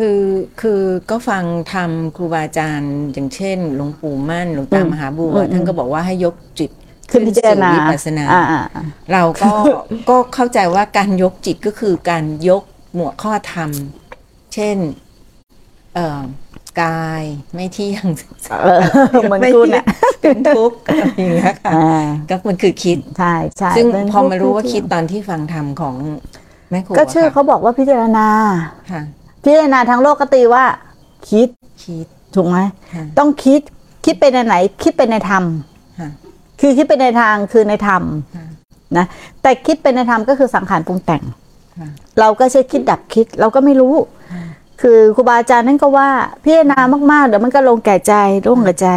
คือคือก็ฟังทำครูบาอาจารย์ อย่างเช่นหลวงปู่มั่นหลวงตามหาบัวท่านก็บอกว่าให้ยกจิตขึ้นพิจารณาสู่วิปัสสนาอ่าอ่าอ่าเราก็ก็เข้าใจว่าการยกจิตก็คือการยกหมวดข้อธรรม เช่นเอ่อกายไม่เที่ยงเออเหมือนไม่คุณเที่ยอะงเป็นทุกข์อะไรอย่างเงี้ยค่ะอ่าก็มันคือคิดใช่ใช่ซึ่งเป็นพอมารู้ว่าที่คิดตอนที่ฟังธรรมของแม่ครูก็ชื่ออะเขาบอกว่าพิจารณาค่ะ พิจารณาทางโลกก็ตีว่า คิดคิดถูกไหมค่ะต้องคิดคิดไปในไหน คิดไปในธรรมค่ะคือคิดไปในทางคือในธรรมค่ะนะแต่คิดไปในธรรมก็คือสังขารปรุงแต่งค่ะเราก็ใช้คิดดับคิดเราก็ไม่รู้ คือครูบาอาจารย์นั่นก็ว่าพิจารณามากๆเดี๋ยวมันก็ลงแก่ใจร่วงกับใจ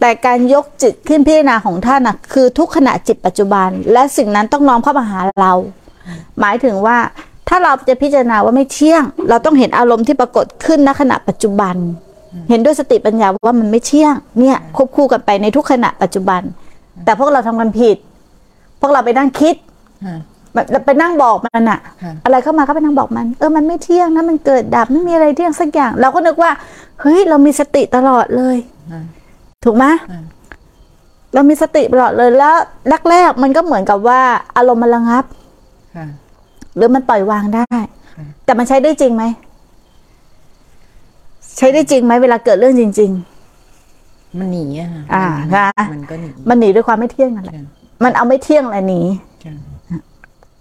แต่การยกจิตขึ้นพิจารณาของท่านนะคือทุกขณะจิตปัจจุบัน และสิ่งนั้นต้องน้อมเข้ามาหาเรา หมายถึงว่า ถ้าเราจะพิจารณาว่าไม่เที่ยง เราต้องเห็นอารมณ์ที่ปรากฏขึ้นณขณะปัจจุบัน เห็นด้วยสติปัญญาว่ามันไม่เที่ยงเนี่ยควบคู่กันไปในทุกขณะปัจจุบัน แต่พวกเราทำกันผิด พวกเราไปนั่งคิดค่ะแบบไปนั่งบอกมันอะค่ะอะไรเข้ามาก็ไปนั่งบอกมัน เออมันไม่เที่ยงนะมันเกิดดับไม่มีอะไรเที่ยงสักอย่าง เราก็นึกว่าเฮ้ยเรามีสติตลอดเลยค่ะถูกไหมค่ะเรามีสติตลอดเลยแล้วแรกๆมันก็เหมือนกับว่า อารมณ์มันระงับค่ะ หรือมันปล่อยวางได้ค่ะแต่มันใช้ได้จริงไหม ใช้ได้จริงไหมเวลาเกิดเรื่องจริงมันหนีอะค่ะอ่ามันค่ะมันก็หนีๆมันหนีด้วยความไม่เที่ยงนั่นแหละค่ะมันเอาไม่เที่ยงอะไรหนีค่ะ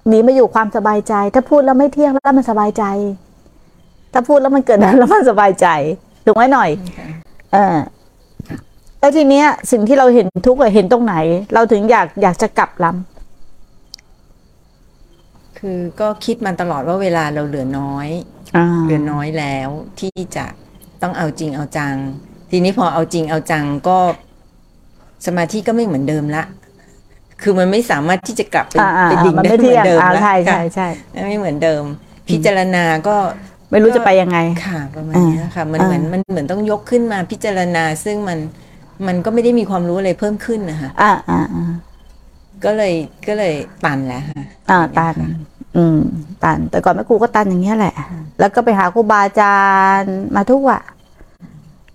หนีมาอยู่ความสบายใจ ถ้าพูดแล้วไม่เที่ยงแล้วมันสบายใจ ถ้าพูดแล้วมันเกิดดับแล้วมันสบายใจถูกไหมหน่อยค่ะเออแล้วทีเนี้ย สิ่งที่เราเห็นทุกข์อะเห็นตรงไหน เราถึงอยากอยากจะกลับล คือก็คิดมาตลอดว่าเวลาเราเหลือน้อยำอ่าเหลือน้อยแล้วที่จะต้องเอาจริงเอาจัง ทีนี้พอเอาจริงเอาจังก็สมาธิก็ไม่เหมือนเดิมละ คือมันไม่สามารถที่จะกลับไปอ่าอ่าไปดิ่งมันได้ไม่เหมืเที่อยงนเดิมอ่าละใช่ใช่ค่ะใช่ไม่เหมือนเดิม พิจารณาก็ไม่รู้จะไปยังไงค่ะประมาณเนี้ยค่ะ มันอ่าเหมือนมันเหมือนต้องยกขึ้นมาพิจารณา ซึ่งมันมันก็ไม่ได้มีความรู้อะไรเพิ่มขึ้นนะคะอ่าอ่าอ่าก็เลยก็เลยตันแล้วค่ะอ่าตัน อืม ตัน แต่ก่อนแม่ครูก็ตันอย่างเงี้ยแหละ แล้วก็ไปหาครูบาอาจารย์มาทุกอะ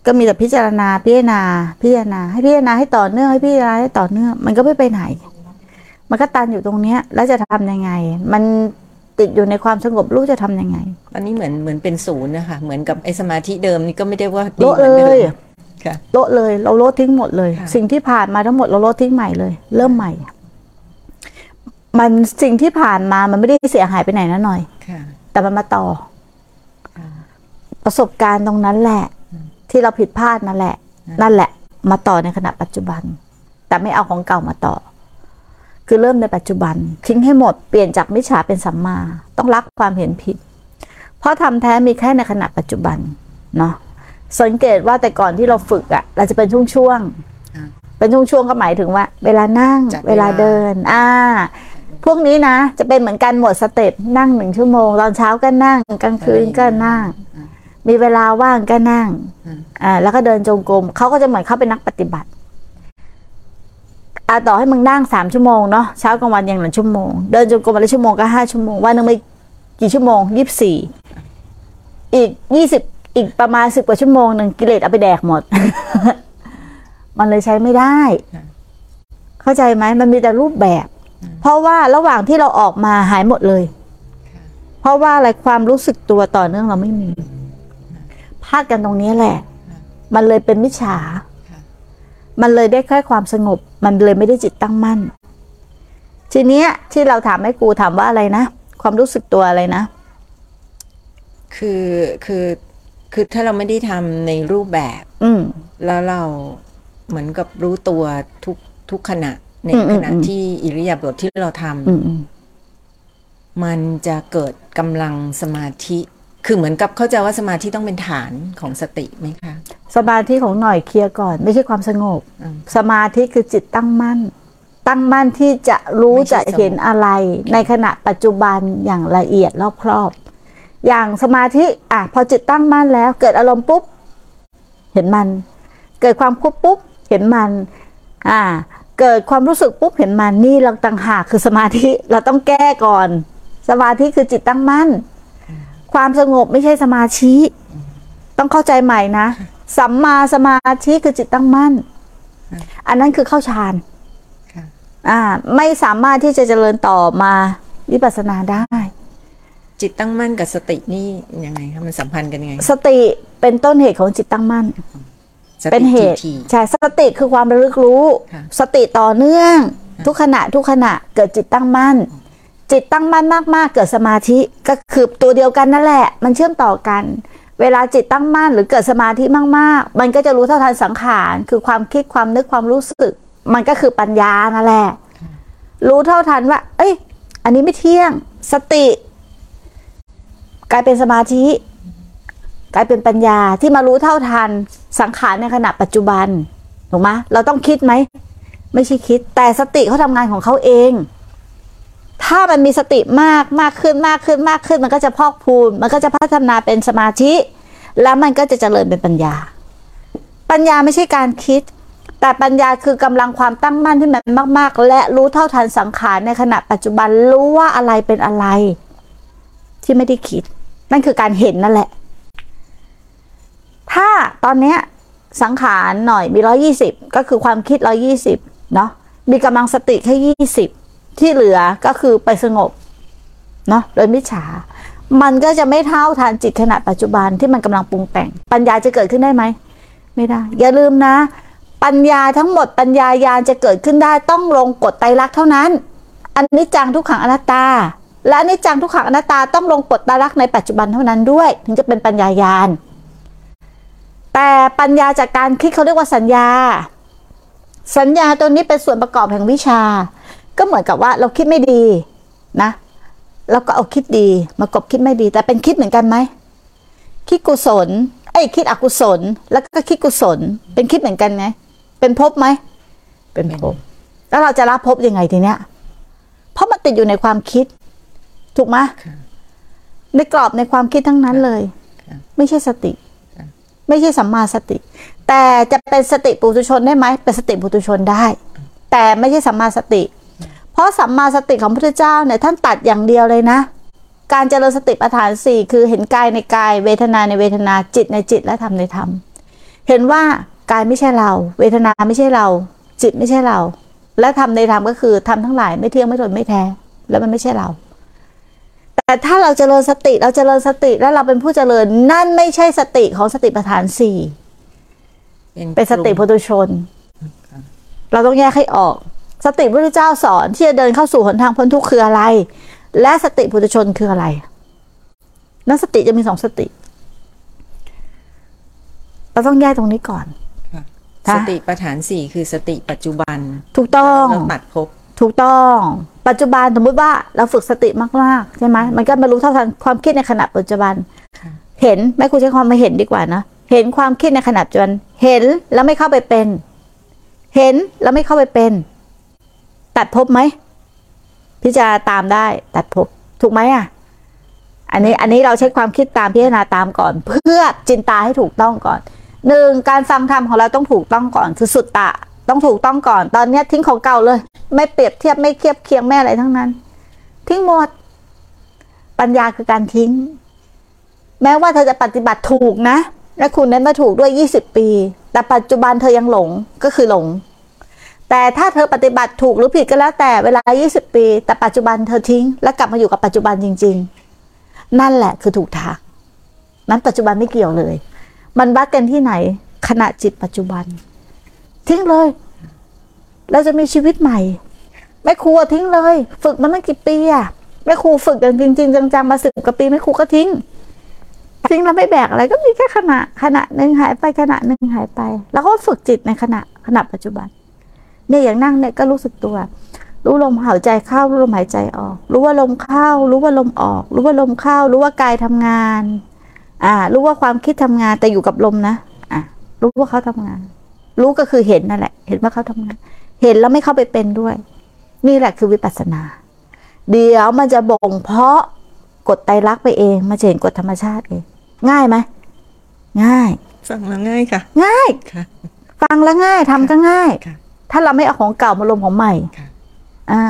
ก็มีแต่พิจารณาพิจารณา พิจารณา ให้พิจารณาให้ต่อเนื่องให้พิจารณาให้ต่อเนื่อง มันก็ไม่ไปไหน มันก็ตันอยู่ตรงเนี้ย แล้วจะทำยังไง มันติดอยู่ในความสงบรู้จะทำยังไง ตอนนี้เหมือนเหมือนเป็นศูนย์นะคะเหมือนกับไอ้สมาธิเดิมนี่ก็ไม่ได้ว่าดีโละเหมือนเดิเลยมค่ะโละเลย เราโละทิ้งหมดเลยค่ะสิ่งที่ผ่านมาทั้งหมดเราโละทิ้งใหม่เลย เริ่มใหม่ มันสิ่งที่ผ่านมามันไม่ได้เสียหายไปไหนนะหน่อยค่ะแต่มันมาต่อค่ะประสบการณ์ตรงนั้นแหละ ที่เราผิดพลาดนั่นแหละ นั่นแหละ มาต่อในขณะปัจจุบัน แต่ไม่เอาของเก่ามาต่อ คือเริ่มในปัจจุบัน ทิ้งให้หมดเปลี่ยนจากมิจฉาเป็นสัมมา ต้องละความเห็นผิด เพราะธรรมแท้มีแค่ในขณะปัจจุบันเนาะสังเกตว่าแต่ก่อนที่เราฝึกอะ่ะ เราจะเป็นช่วงๆอ่าเป็นช่วงๆก็หมายถึงว่า เวลานั่งจัดเวเวลาลาเดิน อ่า พวกนี้นะ จะเป็นเหมือนกันหมด step นั่งหนึ่งชั่วโมง ตอนเช้าก็นั่งกลางคืนก็นั่ง มีเวลาว่างก็นั่งอ่าแล้วก็เดินจงกรมเขาก็จะเหมือนเขาเป็นนักปฏิบัติอ่าต่อให้มึงนั่งสามชั่วโมงเนาะเช้ากลางวันยังหนึ่งชั่วโมง เดินจงกรมวันละชั่วโมงก็ห้าชั่วโมงวันหนึ่งไม่กี่ชั่วโมงยี่สิบสี่อีกยี่สิบอีกประมาณสิบกว่าชั่วโมงหนึ่งกิเลสเอาไปแดกหมด มันเลยใช้ไม่ได้ เข้าใจไหมมันมีแต่รูปแบบ เพราะว่าระหว่างที่เราออกมาหายหมดเลย เพราะว่าอะไรความรู้สึกตัวต่อเนื่องเราไม่มีพลาดกันตรงนี้แหละ มันเลยเป็นมิจฉา มันเลยได้แค่ความสงบ มันเลยไม่ได้จิตตั้งมั่น ทีเนี้ยที่เราถามให้กูถามว่าอะไรนะ ความรู้สึกตัวอะไรนะ คือคือคือถ้าเราไม่ได้ทำในรูปแบบ อืมแล้วเราเหมือนกับรู้ตัวทุกทุกขณะ ในอืมอืมขณะอืมที่อิริยาบถที่เราทำอืมอืมมันจะเกิดกำลังสมาธิ คือเหมือนกับเข้าใจว่าสมาธิต้องเป็นฐานของสติไหมคะ สมาธิของหน่อยเคลียร์ก่อน ไม่ใช่ความสงบอืมสมาธิคือจิตตั้งมั่น ตั้งมั่นที่จะรู้ไม่ใช่จะเห็นอะไร ในขณะปัจจุบันอย่างละเอียดรอบครอบ อย่างสมาธิอะพอจิตตั้งมั่นแล้ว เกิดอารมณ์ปุ๊บ เห็นมัน เกิดความคุบปุ๊บ เห็นมัน อ่า เกิดความรู้สึกปุ๊บเห็นมันนี่เราต่างหากคือสมาธิเราต้องแก้ก่อน สมาธิคือจิตตั้งมั่น ความสงบไม่ใช่สมาธิต้องเข้าใจใหม่นะสัมมาสมาธิคือจิตตั้งมั่น อันนั้นคือเข้าฌานค่ะอ่า ไม่สามารถที่จะเจริญต่อมาวิปัสสนาได้ จิตตั้งมั่นกับสตินี่ยังไงคะมันสัมพันธ์กันยังไง สติเป็นต้นเหตุของจิตตั้งมั่นสติ เป็นเหตุทีใช่สติคือความระลึกรู้ค่ะสติต่อเนื่อง ทุกขณะทุกขณะเกิดจิตตั้งมั่น จิตตั้งมั่นมาก ๆ เกิดสมาธิก็คือตัวเดียวกันนั่นแหละ มันเชื่อมต่อกัน เวลาจิตตั้งมั่นหรือเกิดสมาธิมาก ๆ มันก็จะรู้เท่าทันสังขารคือความคิดความนึกความรู้สึก มันก็คือปัญญานั่นแหละ รู้เท่าทันว่า เอ้ย อันนี้ไม่เที่ยง สติ กลายเป็นสมาธิ กลายเป็นปัญญาที่มารู้เท่าทัน สังขารในขณะปัจจุบันถูกไหมเราต้องคิดไหม ไม่ใช่คิด แต่สติเขาทำงานของเขาเอง ถ้ามันมีสติมากมากขึ้นมากขึ้นมากขึ้น มันก็จะพอกพูนมันก็จะพัฒนาเป็นสมาธิ แล้วมันก็จะเจริญเป็นปัญญา ปัญญาไม่ใช่การคิด แต่ปัญญาคือกำลังความตั้งมั่นที่มันมาก ๆ และรู้เท่าทันสังขารในขณะปัจจุบันรู้ว่าอะไรเป็นอะไร ที่ไม่ได้คิด นั่นคือการเห็นนั่นแหละ ถ้าตอนเนี้ยสังขารหน่อยมีร้อยี่สิบก็คือความคิดร้อยี่สิบเนาะมีกำลังสติแค่ยี่สิบที่เหลือก็คือไปสงบเนาะโดยมิจฉา มันก็จะไม่เท่าทานจิตขณะปัจจุบันที่มันกำลังปรุงแต่ง ปัญญาจะเกิดขึ้นได้ไหมไม่ได้ อย่าลืมนะ ปัญญาทั้งหมดปัญญายาจะเกิดขึ้นได้ต้องลงกฎไตรลักษณ์เท่านั้นอันนี้จังทุกขังอนัตตา และอันนี้จังทุกขังอนัตตาต้องลงกฎไตรลักษณ์ในปัจจุบันเท่านั้นด้วย ถึงจะเป็นปัญญายาณ แต่ปัญญาจากการคิดเขาเรียกว่าสัญญา สัญญาตัวนี้เป็นส่วนประกอบแห่งวิชา ก็เหมือนกับว่าเราคิดไม่ดีนะเราก็เอาคิดดีมากบคิดไม่ดี แต่เป็นคิดเหมือนกันไหมคิดกุศลไอ้ยคิดอกุศล แล้วก็คิดกุศล เป็นคิดเหมือนกันไหมเป็นภพไหมเป็นภพแล้วเราจะรับภพยังไงทีเนี้ยเพราะมันติดอยู่ในความคิด ถูกไหมค่ะในกรอบในความคิดทั้งนั้นเลยค่ะไม่ใช่สติค่ะ ไม่ใช่สัมมาสติ แต่จะเป็นสติปุถุชนได้ไหมเป็นสติปุถุชนได้ แต่ไม่ใช่สัมมาสติ เพราะสัมมาสติของพระพุทธเจ้าเนี่ยท่านตัดอย่างเดียวเลยนะ การเจริญสติปัฏฐานสี่คือเห็นกายในกายเวทนาในเวทนาจิตในจิตและธรรมในธรรม เห็นว่ากายไม่ใช่เรา เวทนาไม่ใช่เรา จิตไม่ใช่เรา และธรรมในธรรมก็คือธรรมทั้งหลายไม่เที่ยงไม่ทนไม่แท้ แล้วมันไม่ใช่เรา แต่ถ้าเราเจริญสติเราเจริญสติแล้วเราเป็นผู้เจริญนั่นไม่ใช่สติของสติปัฏฐานสี่เป็นสติกปุลุ่มถุชน เราต้องแยกให้ออก สติพระพุทธเจ้าสอนที่จะเดินเข้าสู่หนทางพ้นทุกข์คืออะไร และสติปุถุชนคืออะไร นั้นสติจะมีสองสติ เราต้องแยกตรงนี้ก่อนค่ะค่ะสติปัฏฐานสี่คือสติปัจจุบัน ถูกต้องแล้วตัดภพถูกต้อง ปัจจุบันสมมติว่าเราฝึกสติมากๆใช่ไหมมันก็มารู้เท่าทันความคิดในขณะปัจจุบันค่ะเห็นแม่ครูใช้ความมาเห็นดีกว่านะเห็นความคิดในขณะปัจจุบัน เห็นแล้วไม่เข้าไปเป็น เห็นแล้วไม่เข้าไปเป็น ตัดภพไหมพิจารณาตามได้ ตัดภพถูกไหมอะ อันนี้อันนี้เราใช้ความคิดตามพิจารณาตามก่อน เพื่อจินตาให้ถูกต้องก่อนหนึ่งการฟังธรรมของเราต้องถูกต้องก่อนคือสุดตะ ต้องถูกต้องก่อน ตอนเนี้ยทิ้งของเก่าเลย ไม่เปรียบเทียบไม่เทียบเคียงแม่อะไรทั้งนั้น ทิ้งหมด ปัญญาคือการทิ้ง แม้ว่าเธอจะปฏิบัติถูกนะ และคุณนั้นมาถูกด้วย 20 ปี แต่ปัจจุบันเธอยังหลงก็คือหลง แต่ถ้าเธอปฏิบัติถูกหรือผิดก็แล้วแต่เวลา 20 ปี แต่ปัจจุบันเธอทิ้ง แล้วกลับมาอยู่กับปัจจุบันจริง ๆ นั่นแหละคือถูกทางนั้นปัจจุบันไม่เกี่ยวเลย มันวัดกันที่ไหนขณะจิตปัจจุบัน ทิ้งเลย เราจะมีชีวิตใหม่แม่ครูทิ้งเลย ฝึกมาตั้งกี่ปีอะแม่ครูฝึกอย่างจริง ๆ จังๆมาสิบกว่าปีแม่ครูก็ทิ้งทิ้งแล้วไม่แบกอะไรก็มีแค่ขณะขณะหนึ่งหายไปขณะหนึ่งหายไป แล้วก็ฝึกจิตในขณะขณะปัจจุบัน เนี่ยอย่างนั่งเนี่ยก็รู้สึกตัว รู้ลมหายใจเข้ารู้ลมหายใจออก รู้ว่าลมเข้า รู้ว่าลมออก รู้ว่าลมเข้า รู้ว่ากายทำงาน อ่า รู้ว่าความคิดทำงานแต่อยู่กับลมนะ อะ รู้ว่าเขาทำงาน รู้ก็คือเห็นนั่นแหละ เห็นว่าเขาทำงาน เห็นแล้วไม่เข้าไปเป็นด้วย นี่แหละคือวิปัสสนา เดี๋ยวมันจะบ่งเพราะกฎไตรลักษณ์ไปเองมันจะเห็นกฎธรรมชาติเอง ง่ายไหมง่ายฟังแล้วง่ายค่ะ ง่ายค่ะฟังแล้วง่ายทำก็ง่ายค่ะถ้าเราไม่เอาของเก่ามาลงของใหม่ค่ะอ่า